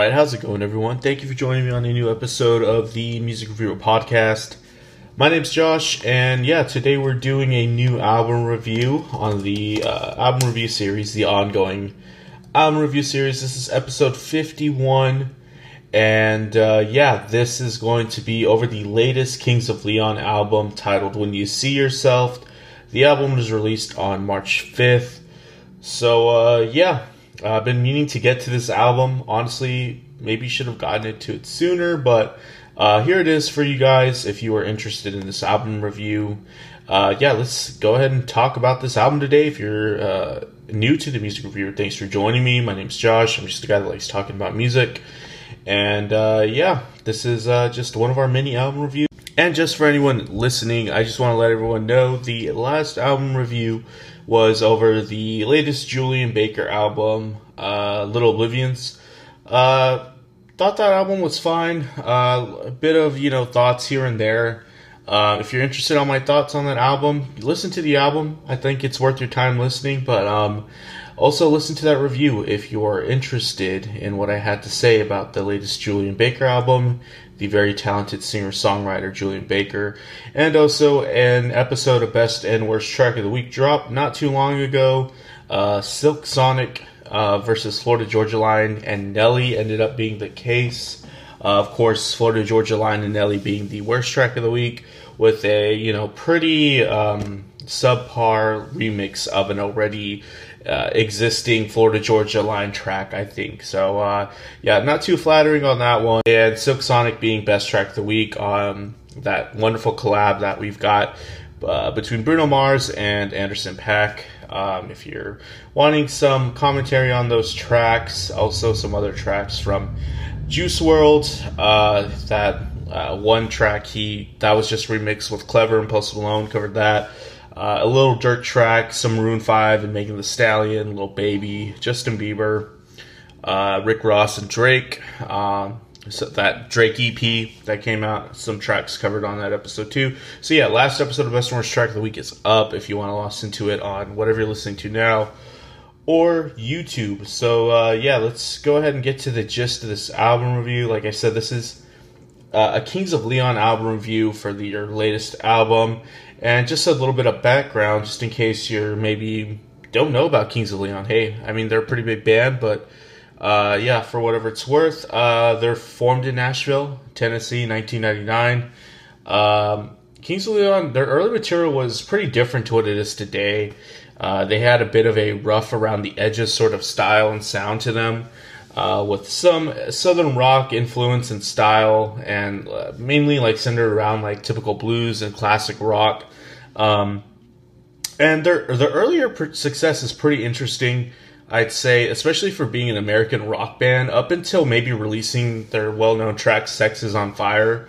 right, how's it going, everyone? Thank you for joining me on a new episode of the Music Reviewer Podcast. My name's Josh, and yeah, today we're doing a new album review on the uh, album review series, the ongoing album review series. This is episode 51, and uh, yeah, this is going to be over the latest Kings of Leon album titled When You See Yourself. The album was released on March 5th. So, uh, yeah, I've been meaning to get to this album. Honestly, maybe should have gotten it to it sooner, but uh, here it is for you guys if you are interested in this album review. Uh, yeah, let's go ahead and talk about this album today. If you're uh, new to the music reviewer, thanks for joining me. My name's Josh. I'm just a guy that likes talking about music. And uh, yeah, this is uh, just one of our mini album reviews. And just for anyone listening, I just want to let everyone know the last album review was over the latest Julien Baker album, uh, Little Oblivions. Uh, thought that album was fine. Uh, a bit of you know thoughts here and there. Uh, if you're interested on my thoughts on that album, listen to the album. I think it's worth your time listening. But um, also listen to that review if you're interested in what I had to say about the latest Julien Baker album the very talented singer songwriter Julien Baker, and also an episode of Best and Worst Track of the Week dropped not too long ago. Uh, Silk Sonic uh, versus Florida Georgia Line and Nelly ended up being the case. Uh, of course, Florida Georgia Line and Nelly being the worst track of the week, with a you know pretty um, subpar remix of an already uh, existing Florida Georgia line track, I think. So, uh, yeah, not too flattering on that one. And Silk Sonic being best track of the week on that wonderful collab that we've got uh, between Bruno Mars and Anderson .Paak. Um, if you're wanting some commentary on those tracks, also some other tracks from Juice WRLD, uh, that uh, one track he that was just remixed with Clever and Post Malone covered that. Uh, a Lil Durk track, some Maroon 5 and Megan Thee Stallion, Lil Baby, Justin Bieber, uh, Rick Ross and Drake. Um, so that Drake EP that came out, some tracks covered on that episode too. So yeah, last episode of Best and Worst Track of the Week is up if you want to listen to it on whatever you're listening to now or YouTube. So uh, yeah, let's go ahead and get to the gist of this album review. Like I said, this is uh, a Kings of Leon album review for the, your latest album. And just a little bit of background, just in case you're maybe don't know about Kings of Leon. Hey, I mean, they're a pretty big band, but uh, yeah, for whatever it's worth, uh, they're formed in Nashville, Tennessee, 1999. Um, Kings of Leon, their early material was pretty different to what it is today. Uh, they had a bit of a rough around the edges sort of style and sound to them uh, with some southern rock influence and style, and uh, mainly like centered around like typical blues and classic rock. Um, and their their earlier success is pretty interesting, I'd say, especially for being an American rock band. Up until maybe releasing their well known track "Sex Is on Fire."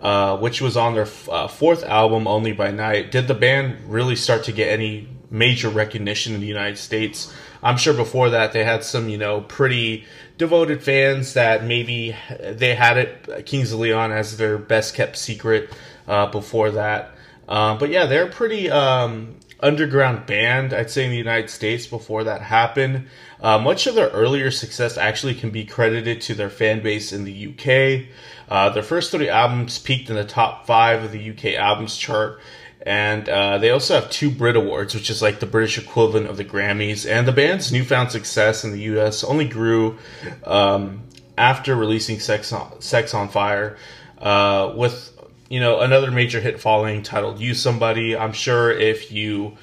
Uh, which was on their f- uh, fourth album, Only by Night. Did the band really start to get any major recognition in the United States? I'm sure before that they had some, you know, pretty devoted fans that maybe they had it Kings of Leon as their best kept secret uh, before that. Uh, but yeah, they're a pretty um, underground band, I'd say, in the United States before that happened. Uh, much of their earlier success actually can be credited to their fan base in the UK. Uh, their first three albums peaked in the top five of the UK albums chart and uh, they also have two Brit Awards, which is like the British equivalent of the Grammys. And the band's newfound success in the U.S. only grew um, after releasing "Sex on, Sex on Fire," uh, with you know another major hit following titled "Use Somebody." I'm sure if you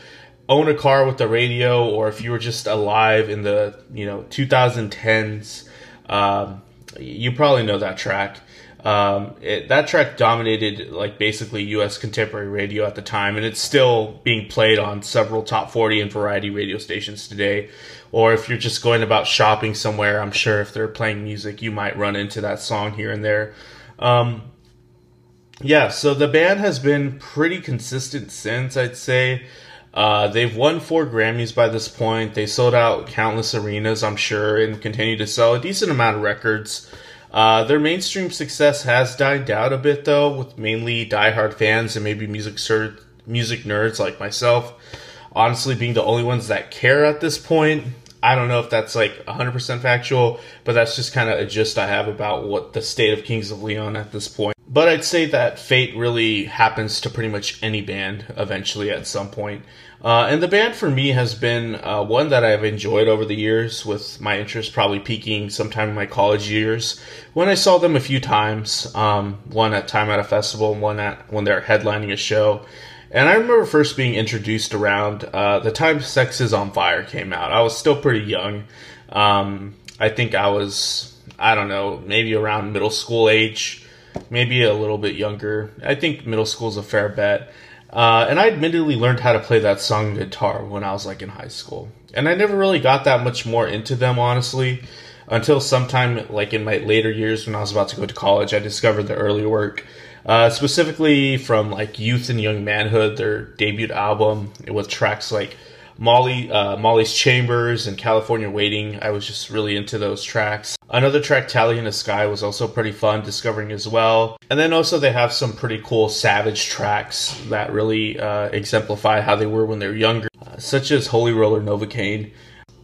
own a car with the radio, or if you were just alive in the you know 2010s, um, you probably know that track. Um, it, that track dominated like basically U.S. contemporary radio at the time, and it's still being played on several top 40 and variety radio stations today. Or if you're just going about shopping somewhere, I'm sure if they're playing music, you might run into that song here and there. Um, yeah, so the band has been pretty consistent since, I'd say. Uh, they've won four Grammys by this point. They sold out countless arenas, I'm sure, and continue to sell a decent amount of records. Uh, their mainstream success has died down a bit, though, with mainly diehard fans and maybe music sur- music nerds like myself, honestly being the only ones that care at this point. I don't know if that's like 100% factual, but that's just kind of a gist I have about what the state of Kings of Leon at this point. But I'd say that fate really happens to pretty much any band eventually at some point. Uh, and the band for me has been uh, one that I've enjoyed over the years, with my interest probably peaking sometime in my college years when I saw them a few times. Um, one at Time at a Festival, and one at when they're headlining a show. And I remember first being introduced around uh, the time Sex is on Fire came out. I was still pretty young. Um, I think I was, I don't know, maybe around middle school age, maybe a little bit younger. I think middle school is a fair bet. Uh, and I admittedly learned how to play that song guitar when I was like in high school. And I never really got that much more into them, honestly, until sometime like in my later years when I was about to go to college. I discovered the early work, uh, specifically from like Youth and Young Manhood, their debut album with tracks like Molly, uh, Molly's Chambers and California Waiting. I was just really into those tracks. Another track, Talihina Sky, was also pretty fun discovering as well. And then also they have some pretty cool Savage tracks that really uh, exemplify how they were when they were younger, uh, such as Holy Roller Novocaine.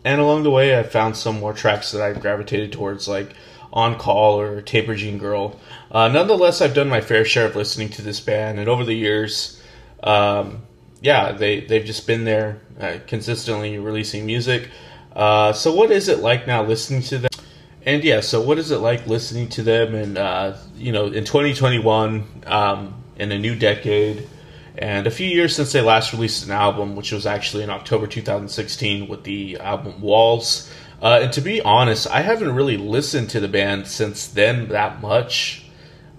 And along the way, I found some more tracks that I gravitated towards, like On Call or Taper Jean Girl. Uh, nonetheless, I've done my fair share of listening to this band, and over the years, um, yeah, they they've just been there uh, consistently releasing music. Uh, so what is it like now listening to them? And yeah, so what is it like listening to them? And uh, you know, in 2021, um, in a new decade, and a few years since they last released an album, which was actually in October 2016 with the album Walls. Uh, and to be honest, I haven't really listened to the band since then that much.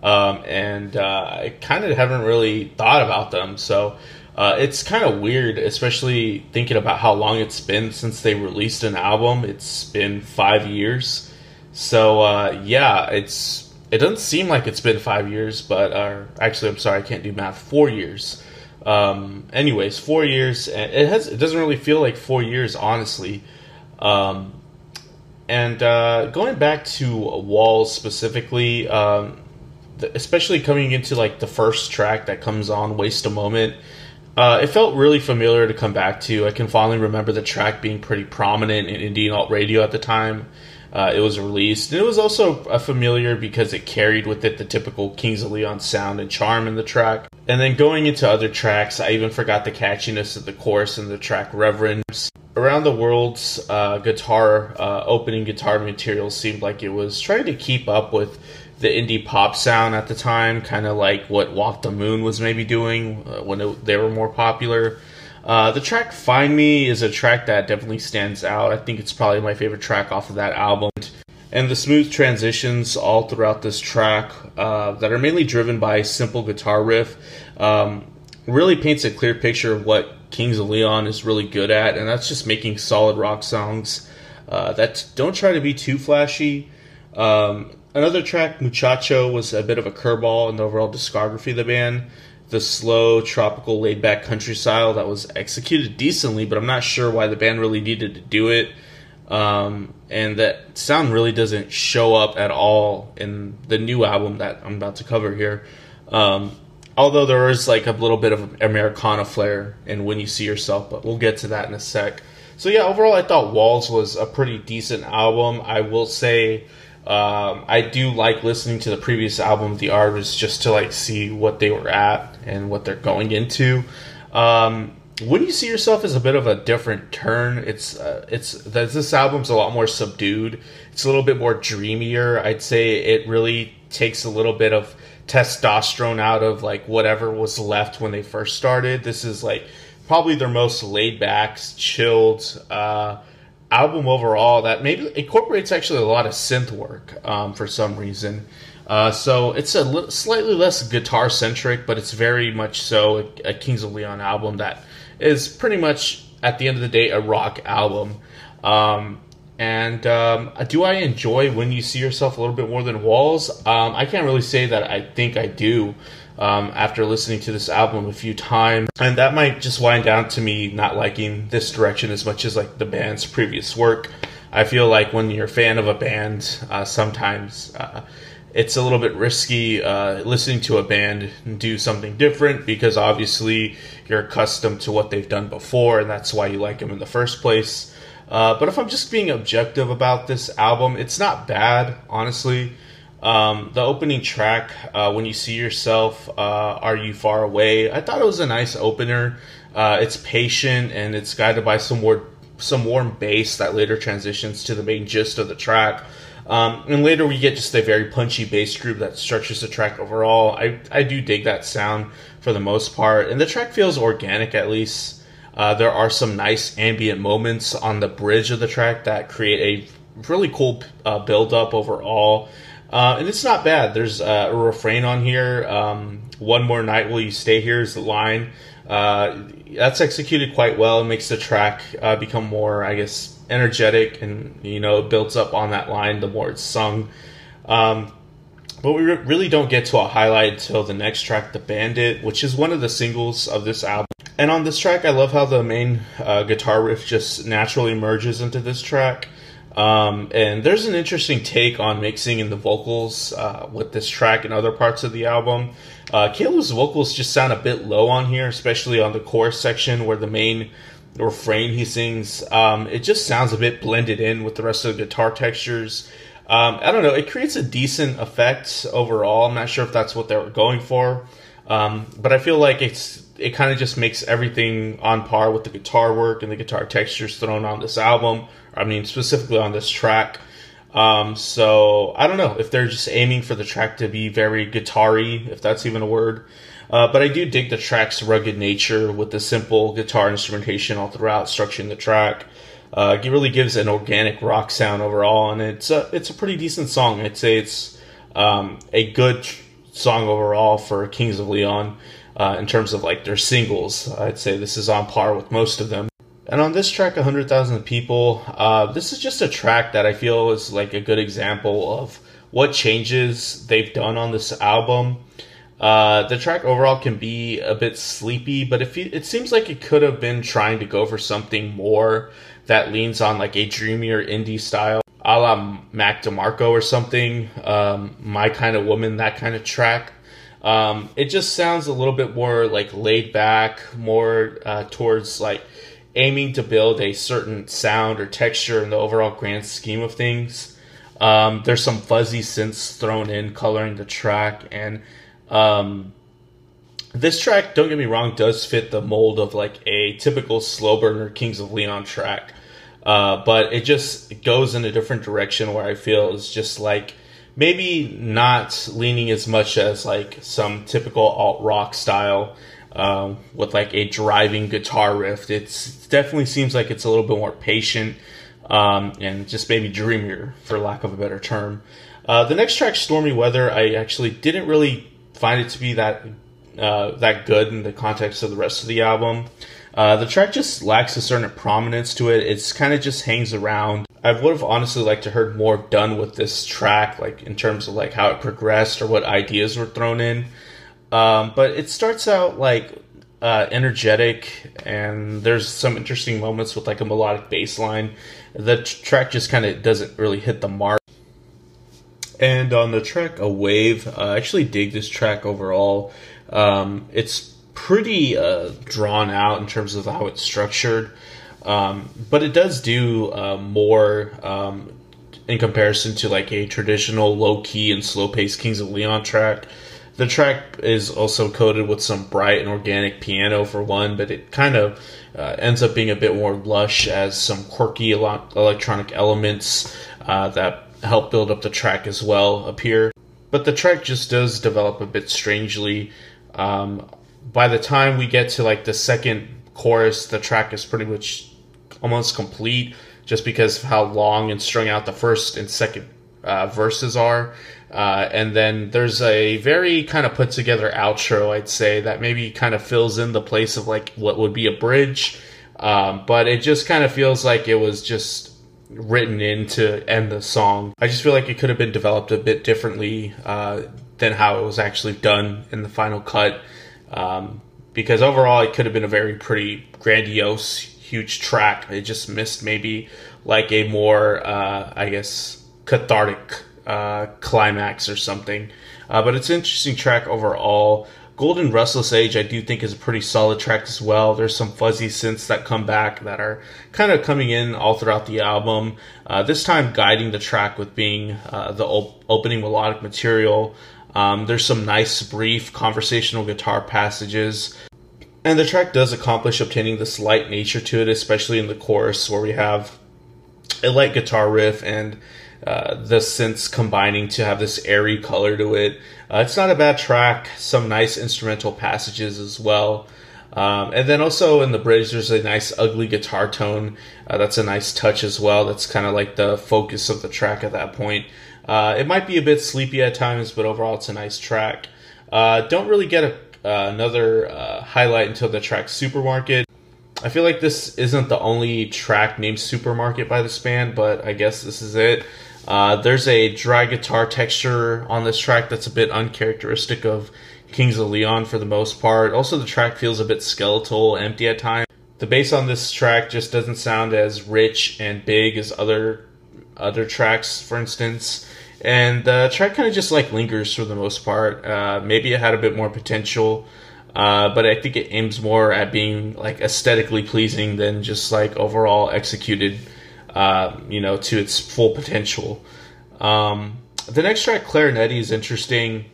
Um, and uh, I kind of haven't really thought about them. So uh, it's kind of weird, especially thinking about how long it's been since they released an album. It's been five years. So uh, yeah, it's it doesn't seem like it's been five years, but uh, actually, I'm sorry, I can't do math. Four years. Um, anyways, four years. It has. It doesn't really feel like four years, honestly. Um, and uh, going back to Walls specifically, um, especially coming into like the first track that comes on, "Waste a Moment." Uh, it felt really familiar to come back to. I can fondly remember the track being pretty prominent in Indian alt radio at the time. Uh, it was released, and it was also a familiar because it carried with it the typical Kings of Leon sound and charm in the track. And then going into other tracks, I even forgot the catchiness of the chorus in the track Reverence. Around the World's uh, guitar, uh, opening guitar material seemed like it was trying to keep up with the indie pop sound at the time, kind of like what Walk the Moon was maybe doing uh, when it, they were more popular. Uh, the track Find Me is a track that definitely stands out. I think it's probably my favorite track off of that album. And the smooth transitions all throughout this track uh, that are mainly driven by simple guitar riff um, really paints a clear picture of what Kings of Leon is really good at, and that's just making solid rock songs uh, that don't try to be too flashy. Um, Another track, Muchacho, was a bit of a curveball in the overall discography of the band. The slow, tropical, laid back country style that was executed decently, but I'm not sure why the band really needed to do it. Um, and that sound really doesn't show up at all in the new album that I'm about to cover here. Um, although there is like a little bit of Americana flair in When You See Yourself, but we'll get to that in a sec. So, yeah, overall, I thought Walls was a pretty decent album. I will say um, I do like listening to the previous album, The Artist, just to like see what they were at and what they're going into. Um, when you see yourself as a bit of a different turn, it's uh, it's this album's a lot more subdued. It's a little bit more dreamier. I'd say it really takes a little bit of testosterone out of like whatever was left when they first started. This is like probably their most laid back, chilled. Uh, album overall that maybe incorporates actually a lot of synth work um, for some reason. Uh, so it's a li- slightly less guitar centric, but it's very much so a, a, Kings of Leon album that is pretty much at the end of the day a rock album. Um, and um, do I enjoy when you see yourself a little bit more than Walls? Um, I can't really say that I think I do um, after listening to this album a few times. And that might just wind down to me not liking this direction as much as like the band's previous work. I feel like when you're a fan of a band, uh, sometimes uh, it's a little bit risky uh, listening to a band do something different because obviously you're accustomed to what they've done before, and that's why you like them in the first place. Uh, but if I'm just being objective about this album, it's not bad, honestly. Um, the opening track, uh, when you see yourself, uh, are you far away? I thought it was a nice opener. Uh, it's patient and it's guided by some more some warm bass that later transitions to the main gist of the track. Um, and later we get just a very punchy bass group that structures the track overall. I, I do dig that sound for the most part, and the track feels organic at least. Uh, there are some nice ambient moments on the bridge of the track that create a really cool uh, build up overall. Uh, and it's not bad. There's uh, a refrain on here. Um, One more night will you stay here is the line. Uh, that's executed quite well. It makes the track uh, become more, I guess, energetic, and you know, it builds up on that line the more it's sung. Um, but we re- really don't get to a highlight until the next track, "The Bandit," which is one of the singles of this album. And on this track, I love how the main uh, guitar riff just naturally merges into this track. Um, and there's an interesting take on mixing in the vocals uh, with this track and other parts of the album. Uh, Caleb's vocals just sound a bit low on here, especially on the chorus section where the main refrain he sings. Um, it just sounds a bit blended in with the rest of the guitar textures. Um, I don't know. It creates a decent effect overall. I'm not sure if that's what they were going for, um, but I feel like it's it kind of just makes everything on par with the guitar work and the guitar textures thrown on this album. I mean, specifically on this track. Um, so I don't know if they're just aiming for the track to be very guitar-y, if that's even a word. Uh, but I do dig the track's rugged nature with the simple guitar instrumentation all throughout, structuring the track. Uh, it really gives an organic rock sound overall, and it's a, it's a pretty decent song. I'd say it's um, a good song overall for Kings of Leon uh, in terms of like their singles. I'd say this is on par with most of them. And on this track, 100,000 People, uh, this is just a track that I feel is like a good example of what changes they've done on this album. Uh, the track overall can be a bit sleepy, but it, it seems like it could have been trying to go for something more that leans on like a dreamier indie style, a la Mac DeMarco or something. Um, My kind of woman, that kind of track. Um, it just sounds a little bit more like laid back, more uh, towards like aiming to build a certain sound or texture in the overall grand scheme of things. Um, there's some fuzzy synths thrown in, coloring the track, and um, this track, don't get me wrong, does fit the mold of like a typical slow burner Kings of Leon track. Uh, but it just goes in a different direction where I feel is just like maybe not leaning as much as like some typical alt rock style um, with like a driving guitar riff. It's, it definitely seems like it's a little bit more patient um, and just maybe dreamier, for lack of a better term. Uh, the next track, Stormy Weather, I actually didn't really find it to be that uh, that good in the context of the rest of the album. Uh, the track just lacks a certain prominence to it. It's kind of just hangs around. I would have honestly liked to heard more done with this track, like in terms of like how it progressed or what ideas were thrown in. Um, but it starts out like uh, energetic, and there's some interesting moments with like a melodic bass line. The t- track just kind of doesn't really hit the mark. And on the track A Wave, I actually dig this track overall. Um, it's pretty uh, drawn out in terms of how it's structured, um, but it does do uh, more um, in comparison to like a traditional low key and slow paced Kings of Leon track. The track is also coated with some bright and organic piano for one, but it kind of uh, ends up being a bit more lush as some quirky electronic elements uh, that help build up the track as well appear. But the track just does develop a bit strangely. Um, by the time we get to like the second chorus, the track is pretty much almost complete just because of how long and strung out the first and second uh, verses are. Uh, and then there's a very kind of put together outro, I'd say, that maybe kind of fills in the place of like what would be a bridge. Um, but it just kind of feels like it was just written in to end the song. I just feel like it could have been developed a bit differently uh, than how it was actually done in the final cut. Um, because overall, it could have been a very pretty grandiose, huge track. It just missed maybe like a more, uh, I guess, cathartic uh, climax or something. Uh, but it's an interesting track overall. Golden Restless Age, I do think is a pretty solid track as well. There's some fuzzy synths that come back that are kind of coming in all throughout the album. Uh, this time, guiding the track with being uh, the op- opening melodic material. Um, there's some nice, brief conversational guitar passages. And the track does accomplish obtaining this light nature to it, especially in the chorus where we have a light guitar riff and uh, the synths combining to have this airy color to it. Uh, it's not a bad track. Some nice instrumental passages as well. Um, and then also in the bridge, there's a nice ugly guitar tone. Uh, that's a nice touch as well. That's kind of like the focus of the track at that point. Uh, it might be a bit sleepy at times, but overall, it's a nice track. Uh, don't really get a, another highlight until the track Supermarket. I feel like this isn't the only track named Supermarket by this band, but I guess this is it. Uh, there's a dry guitar texture on this track that's a bit uncharacteristic of Kings of Leon for the most part. Also, the track feels a bit skeletal, empty at times. The bass on this track just doesn't sound as rich and big as other other tracks, for instance. And the track kind of just like lingers for the most part. Uh, maybe it had a bit more potential, uh, but I think it aims more at being like aesthetically pleasing than just like overall executed uh, you know, to its full potential. Um, the next track, Claire & Eddie, is interesting.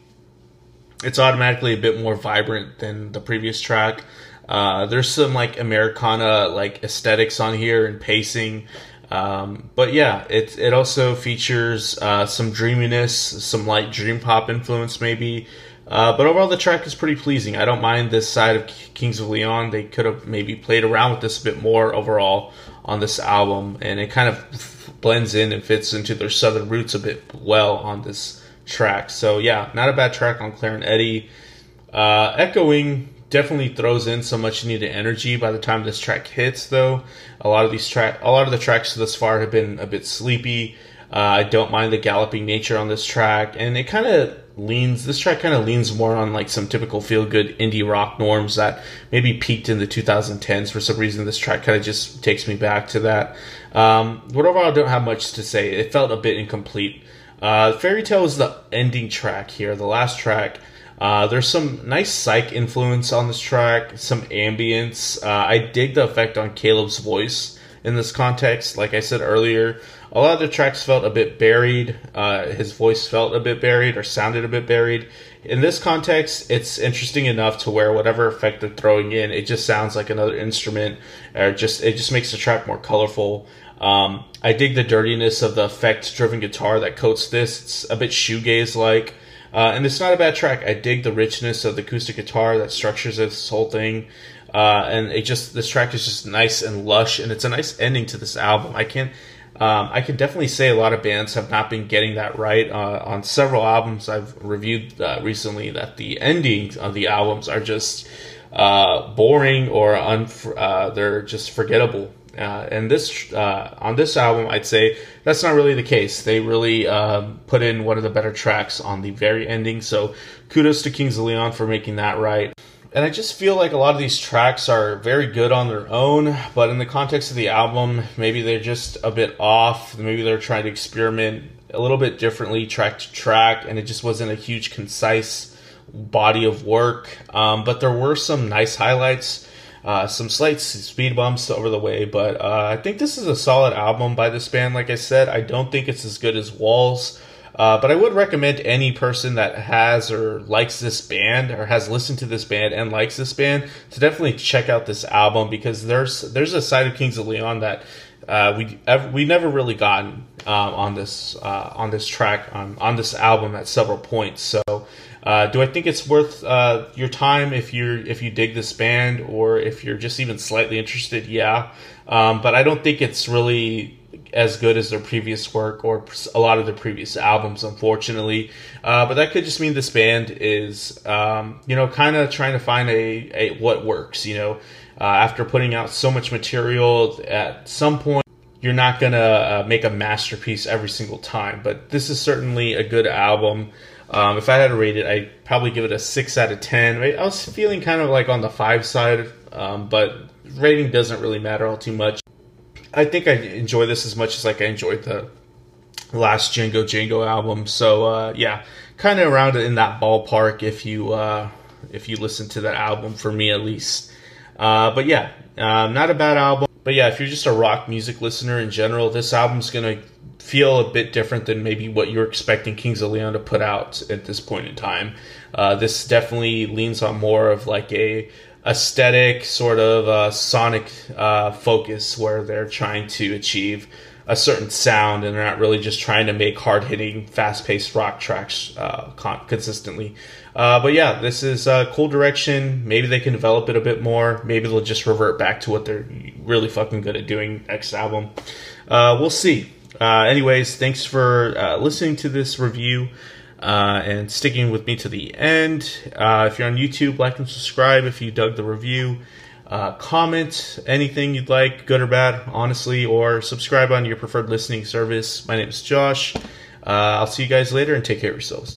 It's automatically a bit more vibrant than the previous track. Uh, there's some like Americana like aesthetics on here and pacing. Um, but yeah, it it also features uh, some dreaminess, some light dream pop influence maybe. Uh, but overall, the track is pretty pleasing. I don't mind this side of Kings of Leon. They could have maybe played around with this a bit more overall on this album, and it kind of blends in and fits into their southern roots a bit well on this track. So yeah, not a bad track on Claire & Eddie. Uh, Echoing definitely throws in so much needed energy by the time this track hits though. A lot of these track a lot of the tracks thus far have been a bit sleepy. Uh, i don't mind the galloping nature on this track and it kind of leans this track kind of leans more on like some typical feel good indie rock norms that maybe peaked in the 2010s for some reason this track kind of just takes me back to that. Um, but overall i don't have much to say. It felt a bit incomplete. Uh, fairy tale is the ending track here the last track uh, there's some nice psych influence on this track some ambience uh, i dig the effect on caleb's voice in this context like i said earlier a lot of the tracks felt a bit buried. Uh, his voice felt a bit buried or sounded a bit buried. In this context, it's interesting enough to where whatever effect they're throwing in, it just sounds like another instrument, or just it just makes the track more colorful. Um, I dig the dirtiness of the effect-driven guitar that coats this. It's a bit shoegaze like. Uh, and it's not a bad track. I dig the richness of the acoustic guitar that structures this whole thing. Uh, and it just this track is just nice and lush, and it's a nice ending to this album. I can't um, I can definitely say a lot of bands have not been getting that right. Uh, on several albums I've reviewed uh, recently, that the endings of the albums are just uh, boring or un- uh, they're just forgettable. Uh, and this uh, on this album, I'd say that's not really the case. They really um, put in one of the better tracks on the very ending. So kudos to Kings of Leon for making that right. And I just feel like a lot of these tracks are very good on their own, but in the context of the album, maybe they're just a bit off. Maybe they're trying to experiment a little bit differently track to track, and it just wasn't a huge, concise body of work. Um, but there were some nice highlights, uh, some slight speed bumps over the way. But uh, I think this is a solid album by this band. Like I said, I don't think it's as good as Walls. Uh, but I would recommend any person that has or likes this band or has listened to this band and likes this band to definitely check out this album because there's there's a side of Kings of Leon that uh, we we never really gotten um, on this uh, on this track on on this album at several points. So, uh, do I think it's worth uh, your time if you're if you dig this band or if you're just even slightly interested? Yeah, um, but I don't think it's really as good as their previous work or a lot of their previous albums, unfortunately. Uh, but that could just mean this band is, um, you know, kind of trying to find a, a what works. You know, uh, after putting out so much material, at some point you're not gonna uh, make a masterpiece every single time. But this is certainly a good album. Um, if I had to rate it, I'd probably give it a six out of ten. I was feeling kind of like on the five side, um, but rating doesn't really matter all too much. I think I enjoy this as much as like I enjoyed the last Django Django album. So uh, yeah, kind of around in that ballpark if you uh, if you listen to that album, for me at least. Uh, but yeah, um, not a bad album. But yeah, if you're just a rock music listener in general, this album's gonna feel a bit different than maybe what you're expecting Kings of Leon to put out at this point in time. Uh, this definitely leans on more of like a aesthetic sort of uh, sonic uh, focus where they're trying to achieve a certain sound and they're not really just trying to make hard hitting, fast paced rock tracks uh, con- consistently. Uh, but yeah, this is a cool direction. Maybe they can develop it a bit more. Maybe they'll just revert back to what they're really fucking good at doing next album. Uh, we'll see. Uh, anyways, thanks for uh, listening to this review. Uh, and sticking with me to the end. if you're on YouTube, like and subscribe if you dug the review. Uh, comment anything you'd like, good or bad, honestly, or subscribe on your preferred listening service. My name is Josh. Uh, I'll see you guys later and take care of yourselves.